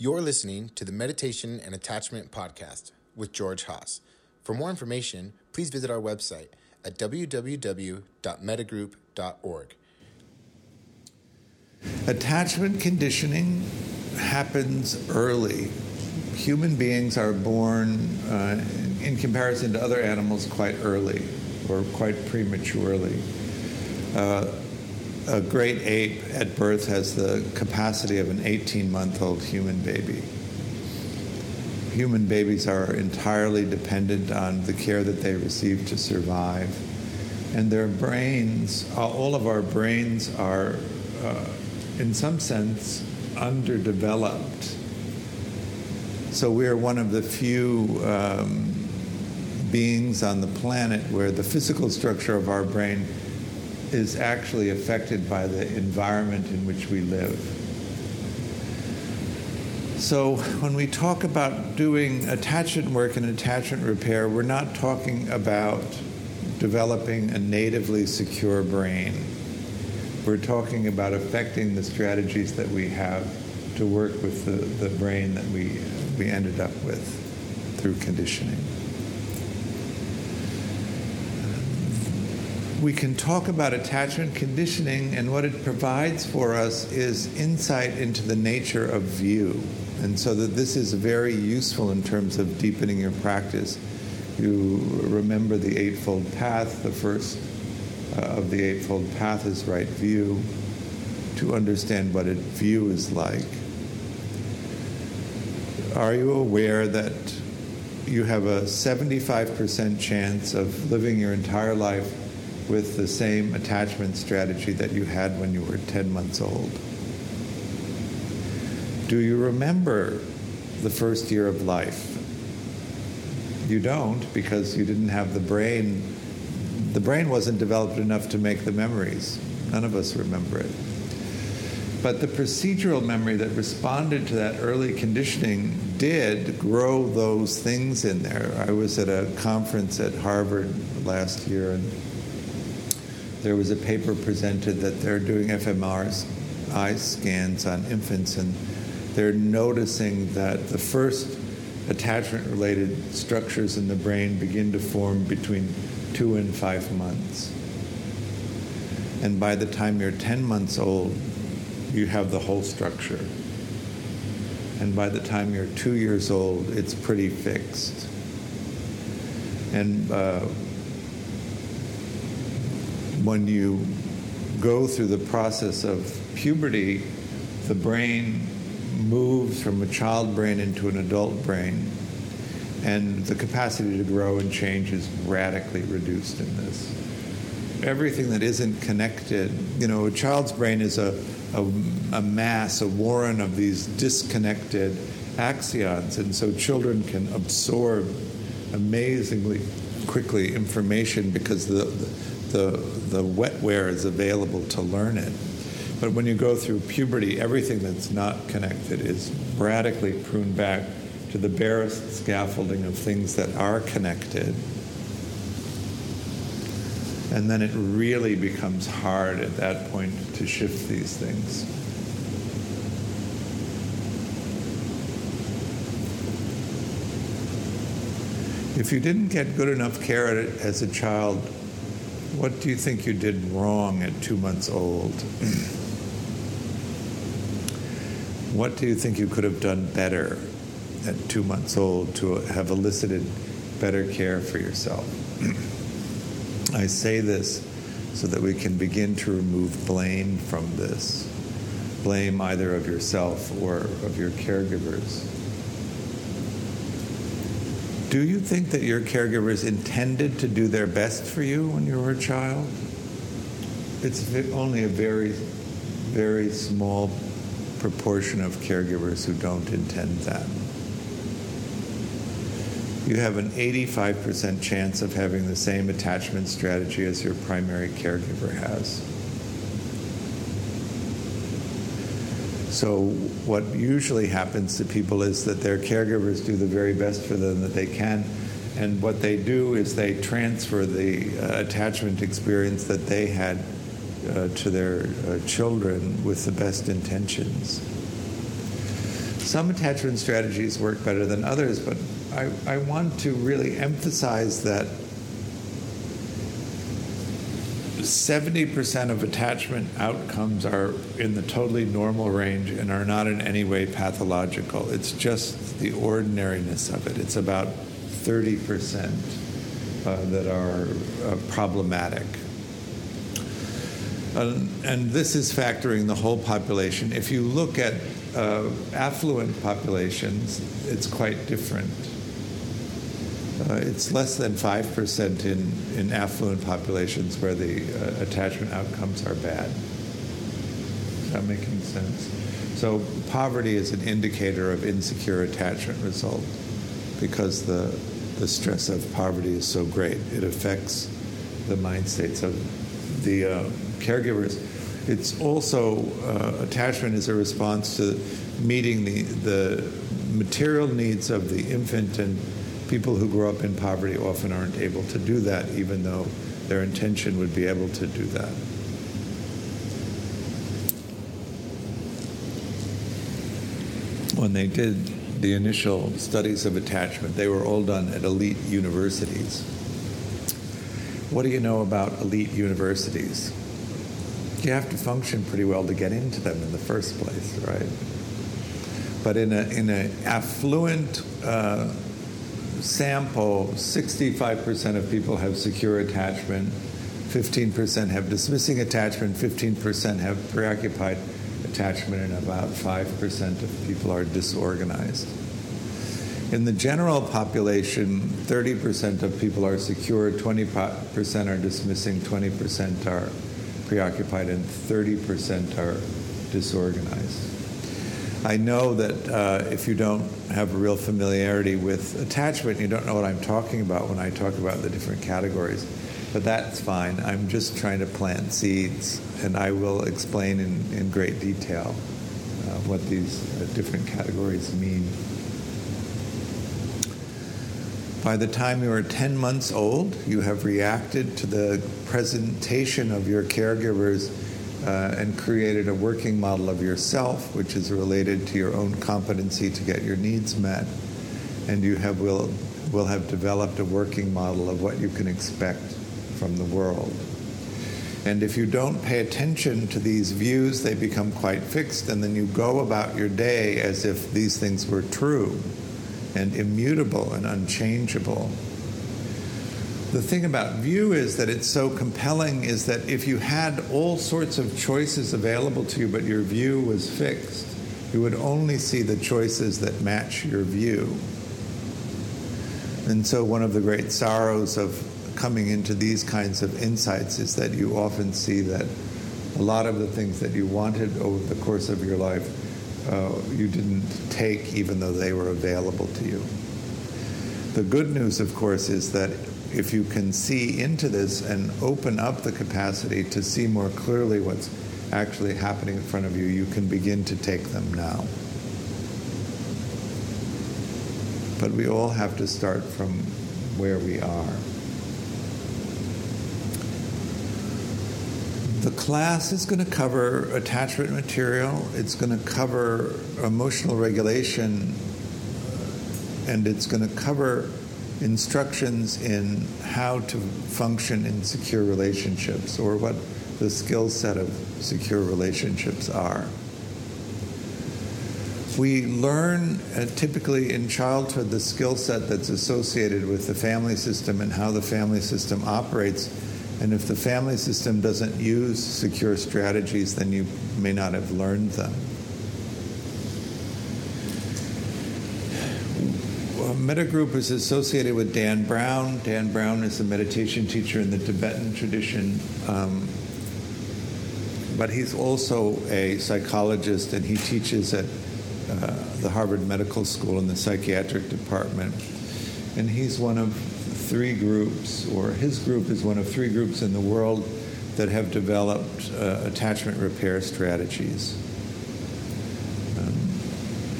You're listening to the Meditation and Attachment Podcast with George Haas. For more information, please visit our website at www.metagroup.org. Attachment conditioning happens early. Human beings are born, uh, in comparison to other animals, quite early or quite prematurely. Uh, a great ape at birth has the capacity of an 18 month old human baby. Human babies are entirely dependent on the care that they receive to survive. And their brains, all of our brains are, uh, in some sense, underdeveloped. So we are one of the few um, beings on the planet where the physical structure of our brain is actually affected by the environment in which we live. So, when we talk about doing attachment work and attachment repair, we're not talking about developing a natively secure brain. We're talking about affecting the strategies that we have to work with the, the brain that we, we ended up with through conditioning. We can talk about attachment conditioning, and what it provides for us is insight into the nature of view. And so that this is very useful in terms of deepening your practice. You remember the Eightfold Path, the first uh, of the Eightfold Path is right view, to understand what a view is like. Are you aware that you have a 75% chance of living your entire life with the same attachment strategy that you had when you were 10 months old? Do you remember the first year of life? You don't because you didn't have the brain. The brain wasn't developed enough to make the memories. None of us remember it. But the procedural memory that responded to that early conditioning did grow those things in there. I was at a conference at Harvard last year and there was a paper presented that they're doing fMRI scans on infants, and they're noticing that the first attachment related structures in the brain begin to form between two and five months. And by the time you're 10 months old, you have the whole structure. And by the time you're two years old, it's pretty fixed. And uh, when you go through the process of puberty, the brain moves from a child brain into an adult brain, and the capacity to grow and change is radically reduced in this. Everything that isn't connected, you know, a child's brain is a, a, a mass, a warren of these disconnected axons, and so children can absorb amazingly quickly information because the, the the, the wetware is available to learn it. But when you go through puberty, everything that's not connected is radically pruned back to the barest scaffolding of things that are connected. And then it really becomes hard at that point to shift these things. If you didn't get good enough care as a child, what do you think you did wrong at two months old? what do you think you could have done better at two months old to have elicited better care for yourself? I say this so that we can begin to remove blame from this blame either of yourself or of your caregivers. Do you think that your caregivers intended to do their best for you when you were a child? It's only a very, very small proportion of caregivers who don't intend that. You have an 85% chance of having the same attachment strategy as your primary caregiver has. So, what usually happens to people is that their caregivers do the very best for them that they can. And what they do is they transfer the uh, attachment experience that they had uh, to their uh, children with the best intentions. Some attachment strategies work better than others, but I, I want to really emphasize that 70% of attachment outcomes are in the totally normal range and are not in any way pathological. It's just the ordinariness of it. It's about 30% uh, that are uh, problematic. and this is factoring the whole population. If you look at uh, affluent populations, it's quite different. Uh, it's less than 5% in, in affluent populations where the uh, attachment outcomes are bad. Is that making sense? So, poverty is an indicator of insecure attachment result because the, the stress of poverty is so great. It affects the mind states of the uh, caregivers. It's also, uh, attachment is a response to meeting the, the material needs of the infant and people who grow up in poverty often aren't able to do that, even though their intention would be able to do that. When they did the initial studies of attachment, they were all done at elite universities. What do you know about elite universities? You have to function pretty well to get into them in the first place, right? But in a in an affluent uh, sample, 65% of people have secure attachment, 15% have dismissing attachment, 15% have preoccupied attachment, and about 5% of people are disorganized. In the general population, 30% of people are secure, 20% are dismissing, 20% are preoccupied, and 30% are disorganized. I know that uh, if you don't have a real familiarity with attachment, you don't know what I'm talking about when I talk about the different categories. But that's fine. I'm just trying to plant seeds, and I will explain in, in great detail uh, what these uh, different categories mean. By the time you are 10 months old, you have reacted to the presentation of your caregivers uh, and created a working model of yourself, which is related to your own competency to get your needs met, and you have will will have developed a working model of what you can expect from the world. And if you don't pay attention to these views, they become quite fixed, and then you go about your day as if these things were true and immutable and unchangeable the thing about view is that it's so compelling is that if you had all sorts of choices available to you but your view was fixed you would only see the choices that match your view and so one of the great sorrows of coming into these kinds of insights is that you often see that a lot of the things that you wanted over the course of your life uh, you didn't take even though they were available to you. The good news of course is that if you can see into this and open up the capacity to see more clearly what's actually happening in front of you, you can begin to take them now. But we all have to start from where we are. The class is going to cover attachment material, it's going to cover emotional regulation, and it's going to cover instructions in how to function in secure relationships or what the skill set of secure relationships are. We learn uh, typically in childhood the skill set that's associated with the family system and how the family system operates. And if the family system doesn't use secure strategies, then you may not have learned them. Metagroup is associated with Dan Brown. Dan Brown is a meditation teacher in the Tibetan tradition, um, but he's also a psychologist and he teaches at uh, the Harvard Medical School in the psychiatric department. And he's one of three groups, or his group is one of three groups in the world that have developed uh, attachment repair strategies.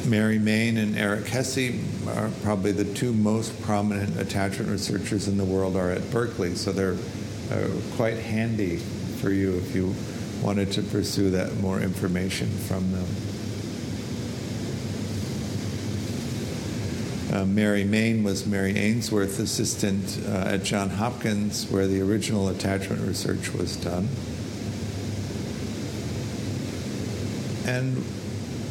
Mary Main and Eric Hesse are probably the two most prominent attachment researchers in the world are at Berkeley, so they're uh, quite handy for you if you wanted to pursue that more information from them. Uh, Mary Main was Mary Ainsworth's assistant uh, at John Hopkins, where the original attachment research was done. And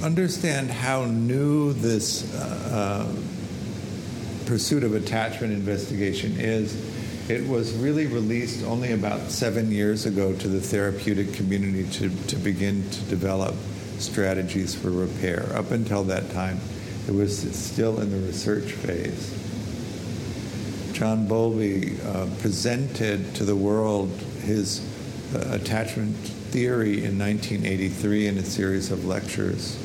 understand how new this uh, uh, pursuit of attachment investigation is. It was really released only about seven years ago to the therapeutic community to, to begin to develop strategies for repair. Up until that time, it was still in the research phase. John Bowlby uh, presented to the world his uh, attachment theory in 1983 in a series of lectures.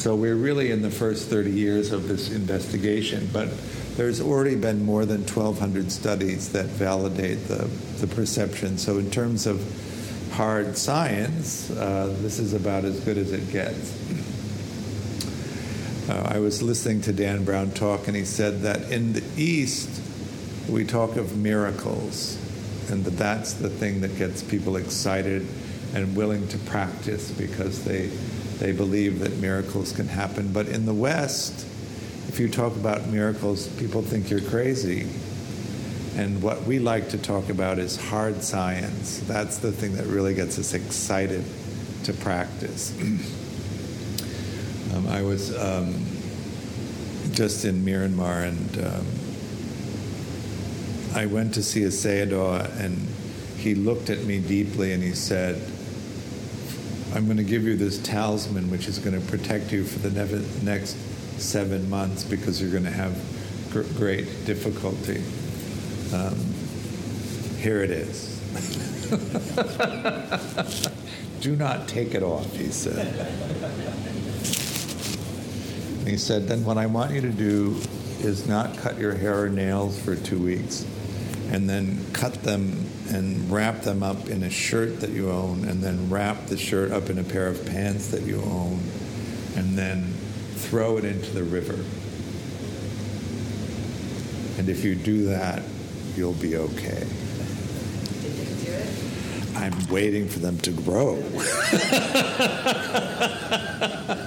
So we're really in the first 30 years of this investigation, but there's already been more than 1,200 studies that validate the, the perception. So in terms of hard science, uh, this is about as good as it gets. Uh, I was listening to Dan Brown talk, and he said that in the East, we talk of miracles, and that that's the thing that gets people excited and willing to practice because they, they believe that miracles can happen. But in the West, if you talk about miracles, people think you're crazy. And what we like to talk about is hard science. That's the thing that really gets us excited to practice. Um, I was um, just in Myanmar and um, I went to see a Sayadaw and he looked at me deeply and he said, I'm going to give you this talisman which is going to protect you for the next seven months because you're going to have gr- great difficulty. Um, here it is. Do not take it off, he said. He said, then what I want you to do is not cut your hair or nails for two weeks and then cut them and wrap them up in a shirt that you own and then wrap the shirt up in a pair of pants that you own and then throw it into the river. And if you do that, you'll be okay. I'm waiting for them to grow.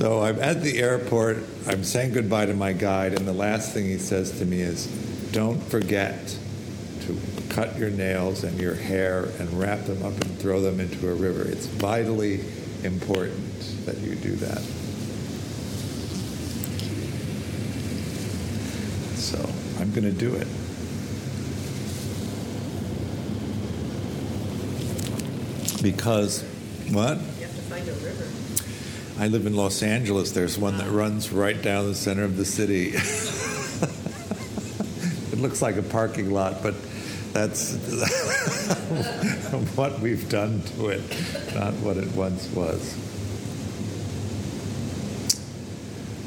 so I'm at the airport. I'm saying goodbye to my guide, and the last thing he says to me is, Don't forget to cut your nails and your hair and wrap them up and throw them into a river. It's vitally important that you do that. So I'm going to do it. Because what? You have to find a river. I live in Los Angeles. There's one that runs right down the center of the city. it looks like a parking lot, but that's what we've done to it, not what it once was.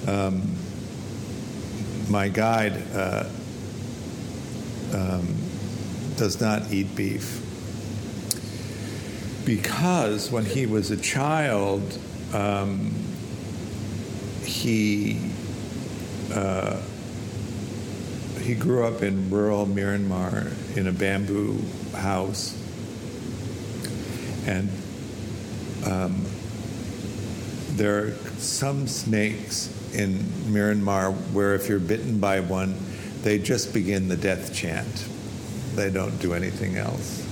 Um, my guide uh, um, does not eat beef because when he was a child, um, he uh, he grew up in rural Myanmar in a bamboo house, and um, there are some snakes in Myanmar where if you're bitten by one, they just begin the death chant. They don't do anything else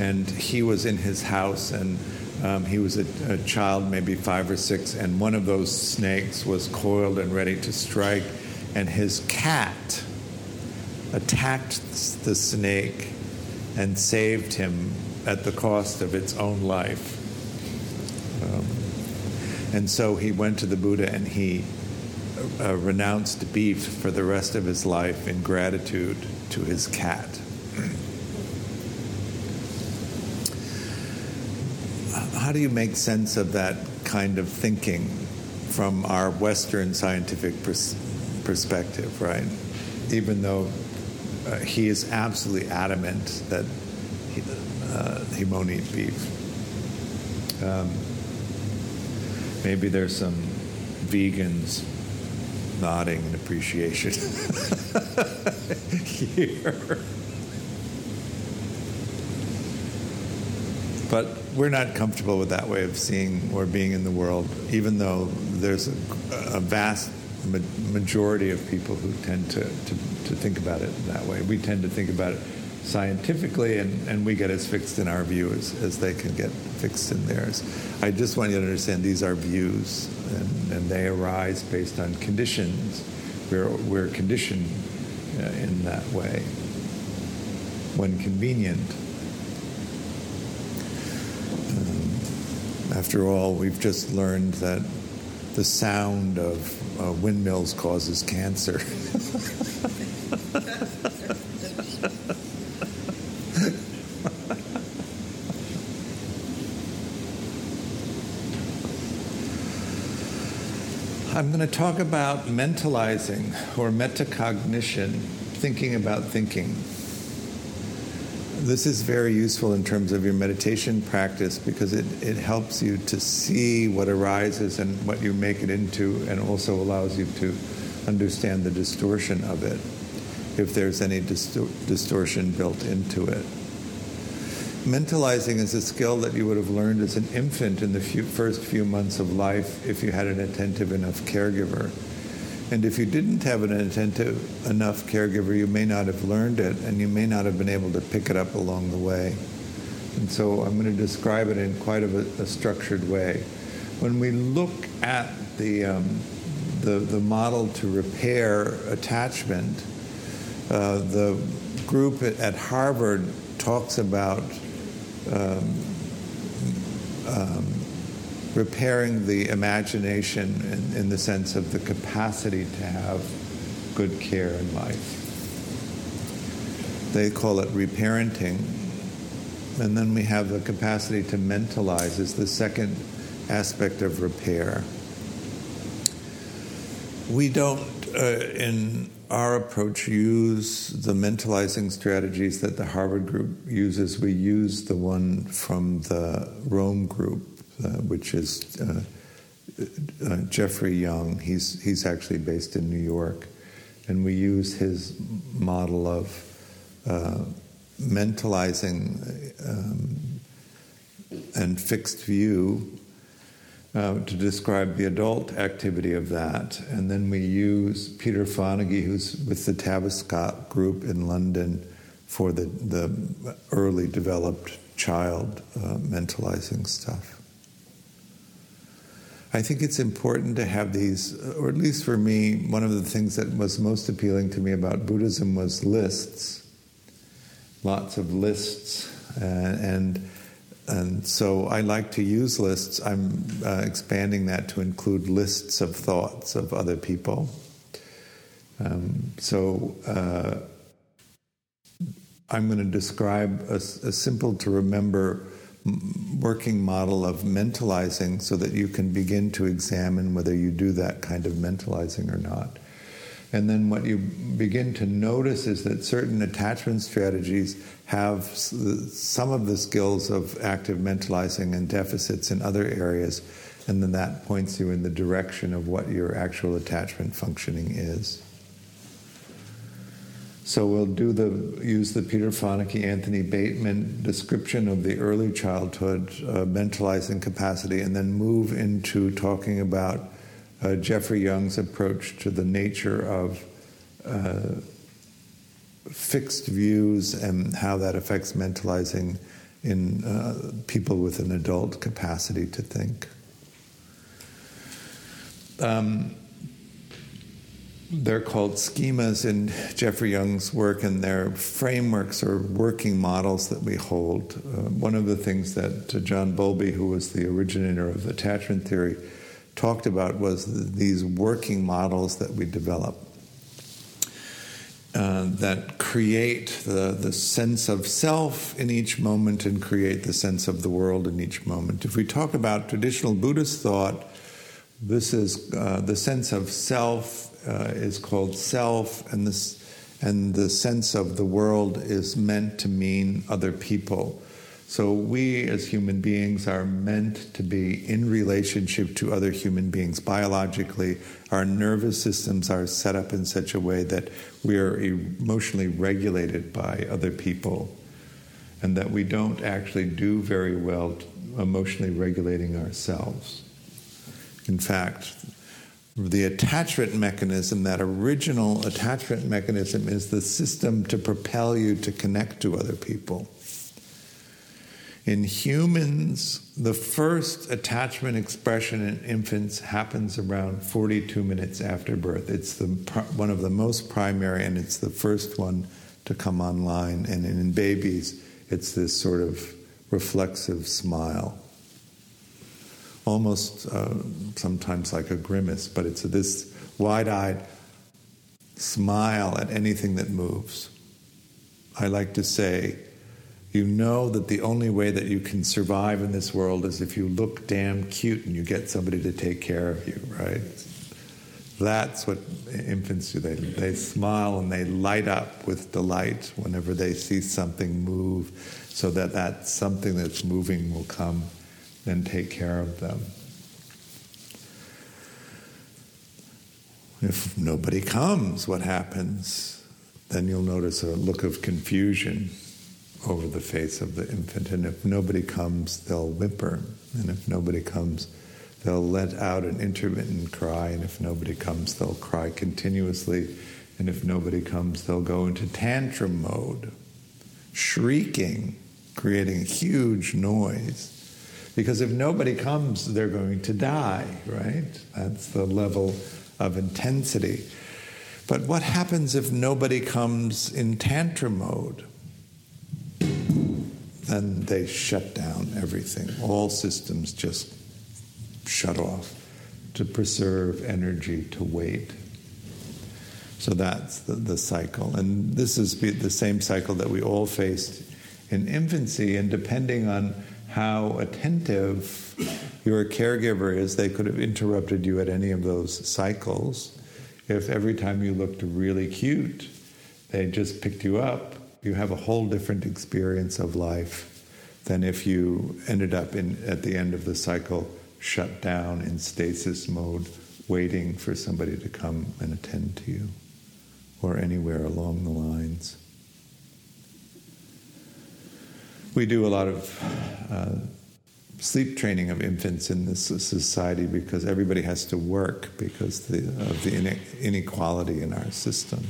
and he was in his house and um, he was a, a, child, maybe five or six, and one of those snakes was coiled and ready to strike, and his cat attacked the snake and saved him at the cost of its own life. Um, and so he went to the Buddha and he uh, renounced beef for the rest of his life in gratitude to his cat. How do you make sense of that kind of thinking from our Western scientific pers- perspective, right? Even though uh, he is absolutely adamant that he, uh, he won't eat beef. Um, maybe there's some vegans nodding in appreciation here. But we're not comfortable with that way of seeing or being in the world, even though there's a, a vast ma- majority of people who tend to, to, to think about it that way. We tend to think about it scientifically, and, and we get as fixed in our view as, as they can get fixed in theirs. I just want you to understand these are views, and, and they arise based on conditions. We're, we're conditioned uh, in that way when convenient. After all, we've just learned that the sound of uh, windmills causes cancer. I'm going to talk about mentalizing or metacognition, thinking about thinking. This is very useful in terms of your meditation practice because it, it helps you to see what arises and what you make it into, and also allows you to understand the distortion of it, if there's any distor- distortion built into it. Mentalizing is a skill that you would have learned as an infant in the few, first few months of life if you had an attentive enough caregiver. And if you didn't have an attentive enough caregiver, you may not have learned it and you may not have been able to pick it up along the way. And so I'm going to describe it in quite a, a structured way. When we look at the, um, the, the, model to repair attachment, uh, the group at Harvard talks about um, um, repairing the imagination in, in the sense of the capacity to have good care in life. They call it reparenting. And then we have the capacity to mentalize is the second aspect of repair. We don't, uh, in our approach, use the mentalizing strategies that the Harvard group uses. We use the one from the Rome group which is uh, uh, Jeffrey Young. He's, he's actually based in New York. And we use his model of mentalizing um, and fixed view uh, to describe the adult activity of that. And then we use Peter Fonagy, who's with the Tavistock group in London, for the, the early developed child uh, mentalizing stuff. I think it's important to have these, or at least for me, one of the things that was most appealing to me about Buddhism was lists, lots of lists, uh, and and so I like to use lists. I'm uh, expanding that to include lists of thoughts of other people. Um, so uh, I'm going to describe a, a simple to remember working model of mentalizing so that you can begin to examine whether you do that kind of mentalizing or not. And then what you begin to notice is that certain attachment strategies have some of the skills of active mentalizing and deficits in other areas, and then that points you in the direction of what your actual attachment functioning is. So we'll do the use the Peter Fonagy, Anthony Bateman description of the early childhood uh, mentalizing capacity, and then move into talking about uh, Jeffrey Young's approach to the nature of uh, fixed views and how that affects mentalizing in uh, people with an adult capacity to think. Um, they're called schemas in Jeffrey Young's work, and they're frameworks or working models that we hold. Uh, one of the things that uh, John Bowlby, who was the originator of attachment theory, talked about was these working models that we develop. Uh, that create the, the sense of self in each moment and create the sense of the world in each moment. If we talk about traditional Buddhist thought, this is uh, the sense of self uh, is called self, and this and the sense of the world is meant to mean other people. So we as human beings are meant to be in relationship to other human beings biologically. Our nervous systems are set up in such a way that we are emotionally regulated by other people. and that we don't actually do very well emotionally regulating ourselves. In fact, the attachment mechanism, that original attachment mechanism, is the system to propel you to connect to other people. In humans, the first attachment expression in infants happens around 42 minutes after birth. It's the, one of the most primary, and it's the first one to come online. And in babies, it's this sort of reflexive smile almost uh, sometimes like a grimace, but it's this wide eyed smile at anything that moves. I like to say, you know that the only way that you can survive in this world is if you look damn cute and you get somebody to take care of you, right? That's what infants do. They, they smile and they light up with delight whenever they see something move, so that that something that's moving will come then take care of them. If nobody comes, what happens? Then you'll notice a look of confusion over the face of the infant. And if nobody comes, they'll whimper. And if nobody comes, they'll let out an intermittent cry. And if nobody comes, they'll cry continuously. And if nobody comes, they'll go into tantrum mode, shrieking, creating a huge noise. Because if nobody comes, they're going to die, right? That's the level of intensity. But what happens if nobody comes in tantrum mode? Then they shut down everything. All systems just shut off to preserve energy to wait. So that's the, the cycle. And this is the same cycle that we all faced in infancy. And depending on how attentive your caregiver is, they could have interrupted you at any of those cycles. If every time you looked really cute, they just picked you up, you have a whole different experience of life than if you ended up in, at the end of the cycle shut down in stasis mode, waiting for somebody to come and attend to you, or anywhere along the lines. We do a lot of uh, sleep training of infants in this society because everybody has to work because the, of the inequality in our system.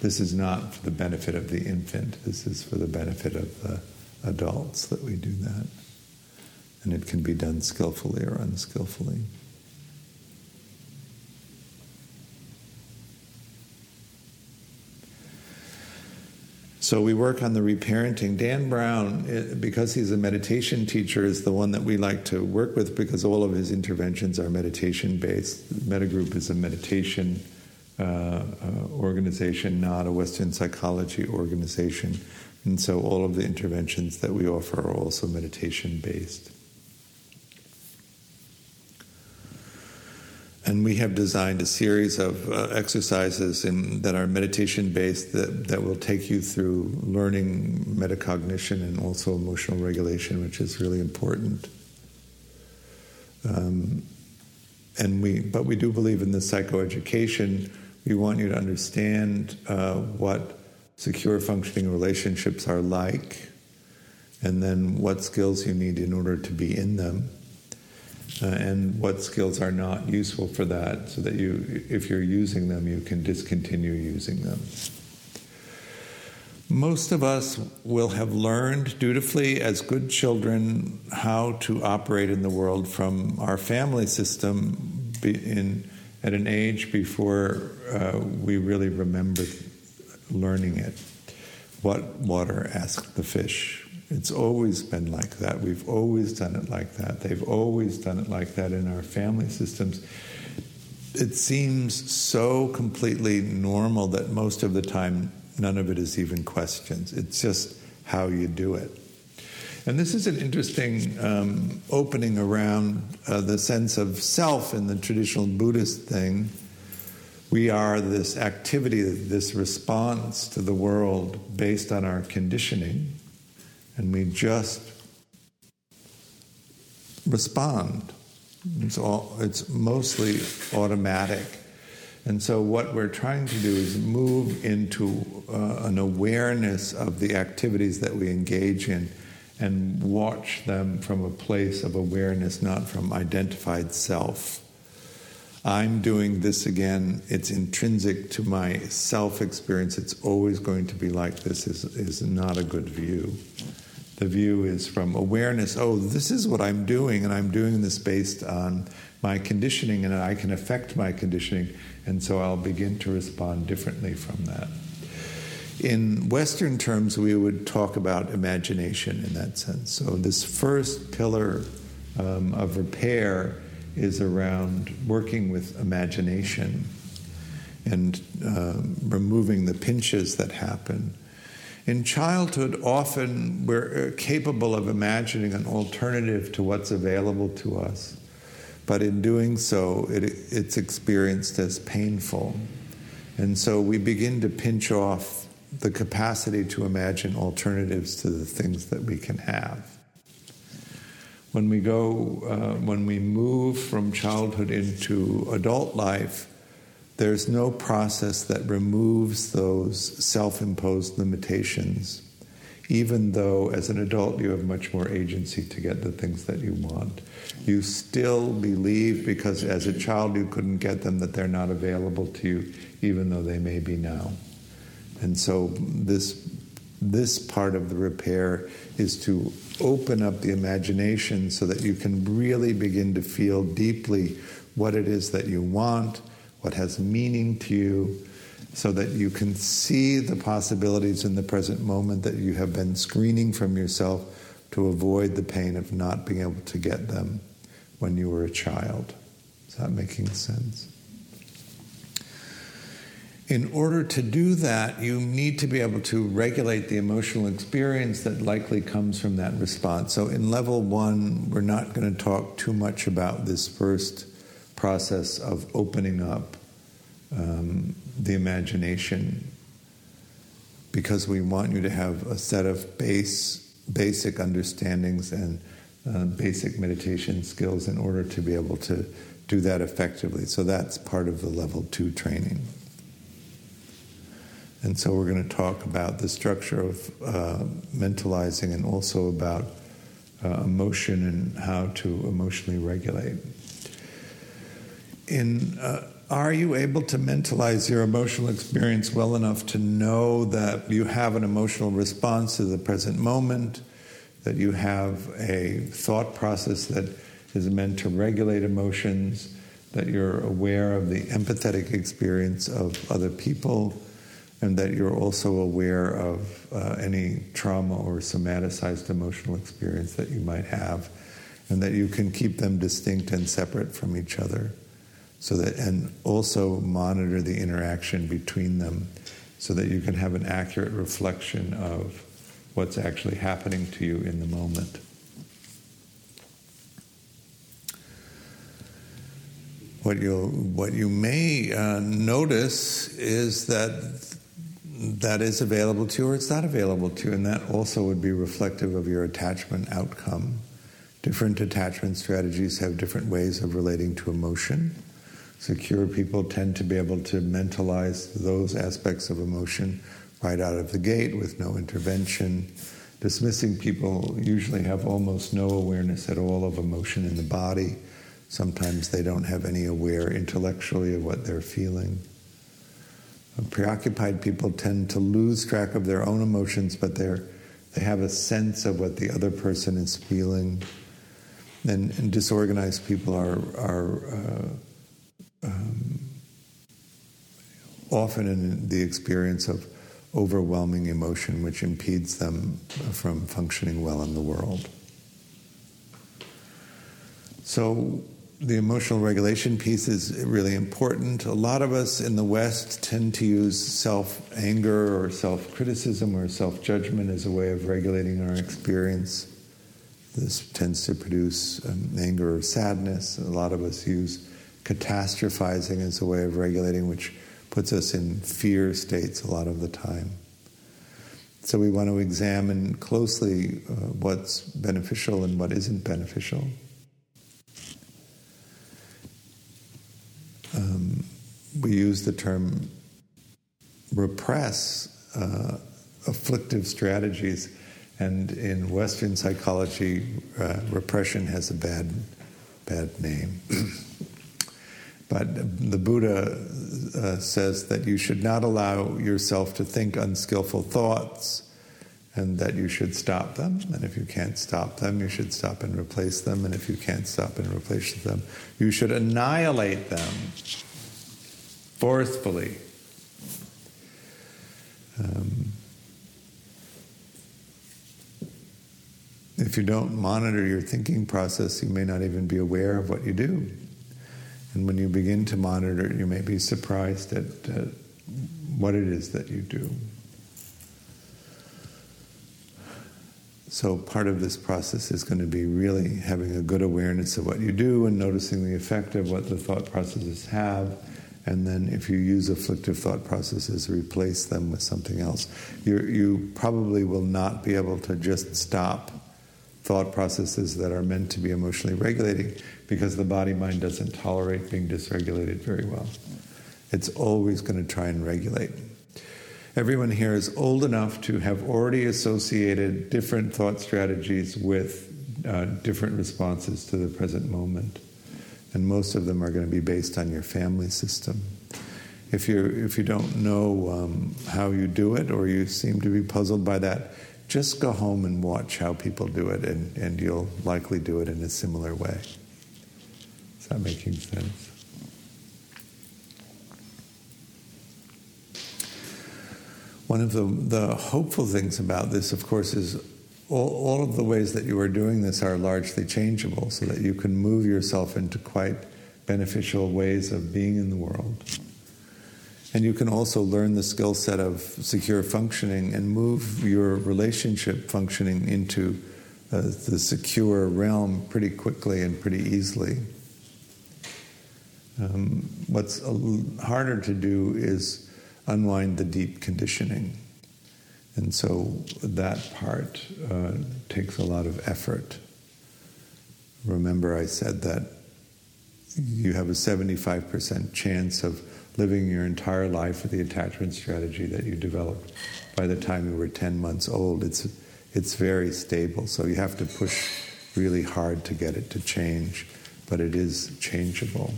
This is not for the benefit of the infant, this is for the benefit of the adults that we do that. And it can be done skillfully or unskillfully. So we work on the reparenting. Dan Brown, eh, because he's a meditation teacher, is the one that we like to work with because all of his interventions are meditation based. Metagroup is a meditation uh, uh, organization, not a Western psychology organization. And so all of the interventions that we offer are also meditation based. And we have designed a series of uh, exercises in, that are meditation based that, that will take you through learning metacognition and also emotional regulation, which is really important. Um, and we, but we do believe in the psychoeducation. We want you to understand uh, what secure functioning relationships are like, and then what skills you need in order to be in them uh, and what skills are not useful for that, so that you, if you're using them, you can discontinue using them. Most of us will have learned dutifully as good children how to operate in the world from our family system in, at an age before uh, we really remember learning it. What water asked the fish? It's always been like that. We've always done it like that. They've always done it like that in our family systems. It seems so completely normal that most of the time none of it is even questions. It's just how you do it. And this is an interesting um, opening around uh, the sense of self in the traditional Buddhist thing. We are this activity, this response to the world based on our conditioning and we just respond. It's, all, it's mostly automatic. And so, what we're trying to do is move into uh, an awareness of the activities that we engage in and watch them from a place of awareness, not from identified self. I'm doing this again. It's intrinsic to my self experience. It's always going to be like this, is, is not a good view. The view is from awareness oh, this is what I'm doing, and I'm doing this based on my conditioning, and I can affect my conditioning, and so I'll begin to respond differently from that. In Western terms, we would talk about imagination in that sense. So, this first pillar um, of repair is around working with imagination and um, removing the pinches that happen. In childhood, often we're uh, capable of imagining an alternative to what's available to us, but in doing so, it, it's experienced as painful. And so we begin to pinch off the capacity to imagine alternatives to the things that we can have. When we go, uh, when we move from childhood into adult life, there's no process that removes those self imposed limitations, even though as an adult you have much more agency to get the things that you want. You still believe, because as a child you couldn't get them, that they're not available to you, even though they may be now. And so this, this part of the repair is to open up the imagination so that you can really begin to feel deeply what it is that you want, what has meaning to you, so that you can see the possibilities in the present moment that you have been screening from yourself to avoid the pain of not being able to get them when you were a child. Is that making sense? in order to do that, you need to be able to regulate the emotional experience that likely comes from that response. So, in level one, we're not going to talk too much about this first process of opening up um, the imagination because we want you to have a set of base, basic understandings and uh, basic meditation skills in order to be able to do that effectively. So, that's part of the level two training. And so we're going to talk about the structure of uh, mentalizing and also about uh, emotion and how to emotionally regulate. In uh, are you able to mentalize your emotional experience well enough to know that you have an emotional response to the present moment, that you have a thought process that is meant to regulate emotions, that you're aware of the empathetic experience of other people? and that you're also aware of uh, any trauma or somaticized emotional experience that you might have, and that you can keep them distinct and separate from each other. So that, and also monitor the interaction between them so that you can have an accurate reflection of what's actually happening to you in the moment. What you what you may uh, notice is that that is available to you or it's not available to you, and that also would be reflective of your attachment outcome. Different attachment strategies have different ways of relating to emotion. Secure people tend to be able to mentalize those aspects of emotion right out of the gate with no intervention. Dismissing people usually have almost no awareness at all of emotion in the body. Sometimes they don't have any aware intellectually of what they're feeling. Preoccupied people tend to lose track of their own emotions, but they're, they have a sense of what the other person is feeling. And, and disorganized people are, are uh, um, often in the experience of overwhelming emotion, which impedes them from functioning well in the world. So, the emotional regulation piece is really important. A lot of us in the West tend to use self anger or self criticism or self judgment as a way of regulating our experience. This tends to produce um, anger or sadness. A lot of us use catastrophizing as a way of regulating, which puts us in fear states a lot of the time. So we want to examine closely uh, what's beneficial and what isn't beneficial. Um, we use the term repress uh, afflictive strategies, and in Western psychology, uh, repression has a bad, bad name. but the Buddha uh, says that you should not allow yourself to think unskillful thoughts and that you should stop them. And if you can't stop them, you should stop and replace them. And if you can't stop and replace them, you should annihilate them forcefully. Um, if you don't monitor your thinking process, you may not even be aware of what you do. And when you begin to monitor it, you may be surprised at uh, what it is that you do. So, part of this process is going to be really having a good awareness of what you do and noticing the effect of what the thought processes have. And then, if you use afflictive thought processes, replace them with something else. you you probably will not be able to just stop thought processes that are meant to be emotionally regulating because the body mind doesn't tolerate being dysregulated very well. It's always going to try and regulate. Everyone here is old enough to have already associated different thought strategies with uh, different responses to the present moment. And most of them are going to be based on your family system. If, you if you don't know um, how you do it or you seem to be puzzled by that, just go home and watch how people do it, and, and you'll likely do it in a similar way. Is that making sense? One of the, the hopeful things about this, of course, is all, all of the ways that you are doing this are largely changeable so that you can move yourself into quite beneficial ways of being in the world. And you can also learn the skill set of secure functioning and move your relationship functioning into uh, the secure realm pretty quickly and pretty easily. Um, what's harder to do is unwind the deep conditioning. And so that part uh, takes a lot of effort. Remember, I said that you have a 75% chance of living your entire life with the attachment strategy that you developed by the time you were 10 months old. It's, it's very stable, so you have to push really hard to get it to change, but it is changeable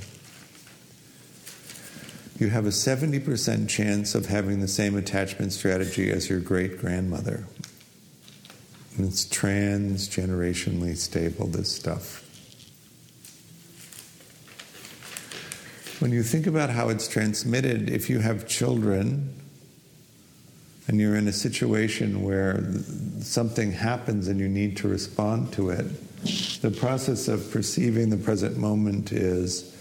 you have a 70% chance of having the same attachment strategy as your great grandmother. It's transgenerationally stable, this stuff. When you think about how it's transmitted, if you have children and you're in a situation where something happens and you need to respond to it, the process of perceiving the present moment is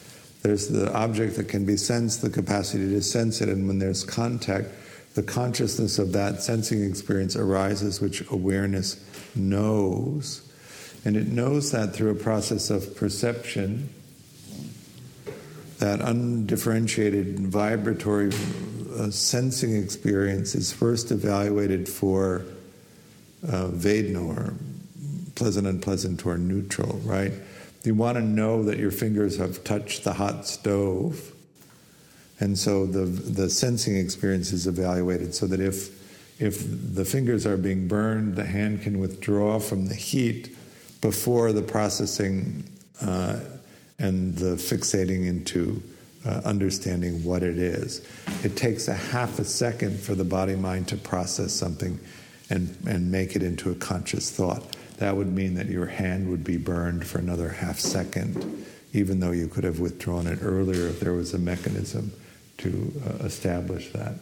there's the object that can be sensed, the capacity to sense it, and when there's contact, the consciousness of that sensing experience arises, which awareness knows. And it knows that through a process of perception, that undifferentiated vibratory uh, sensing experience is first evaluated for uh, Vedana, pleasant, unpleasant, or neutral, right? You want to know that your fingers have touched the hot stove. And so the, the sensing experience is evaluated so that if, if the fingers are being burned, the hand can withdraw from the heat before the processing uh, and the fixating into uh, understanding what it is. It takes a half a second for the body mind to process something and, and make it into a conscious thought that would mean that your hand would be burned for another half second, even though you could have withdrawn it earlier if there was a mechanism to uh, establish that.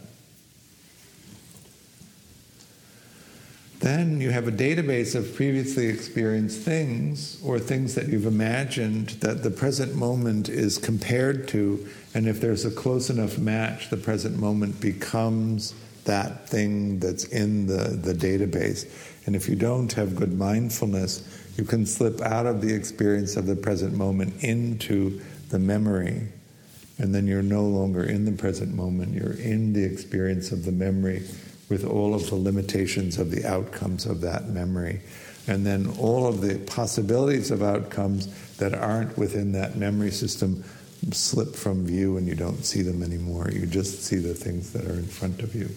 Then you have a database of previously experienced things or things that you've imagined that the present moment is compared to, and if there's a close enough match, the present moment becomes that thing that's in the, the database. And if you don't have good mindfulness, you can slip out of the experience of the present moment into the memory. And then you're no longer in the present moment, you're in the experience of the memory with all of the limitations of the outcomes of that memory. And then all of the possibilities of outcomes that aren't within that memory system slip from view and you don't see them anymore. You just see the things that are in front of you.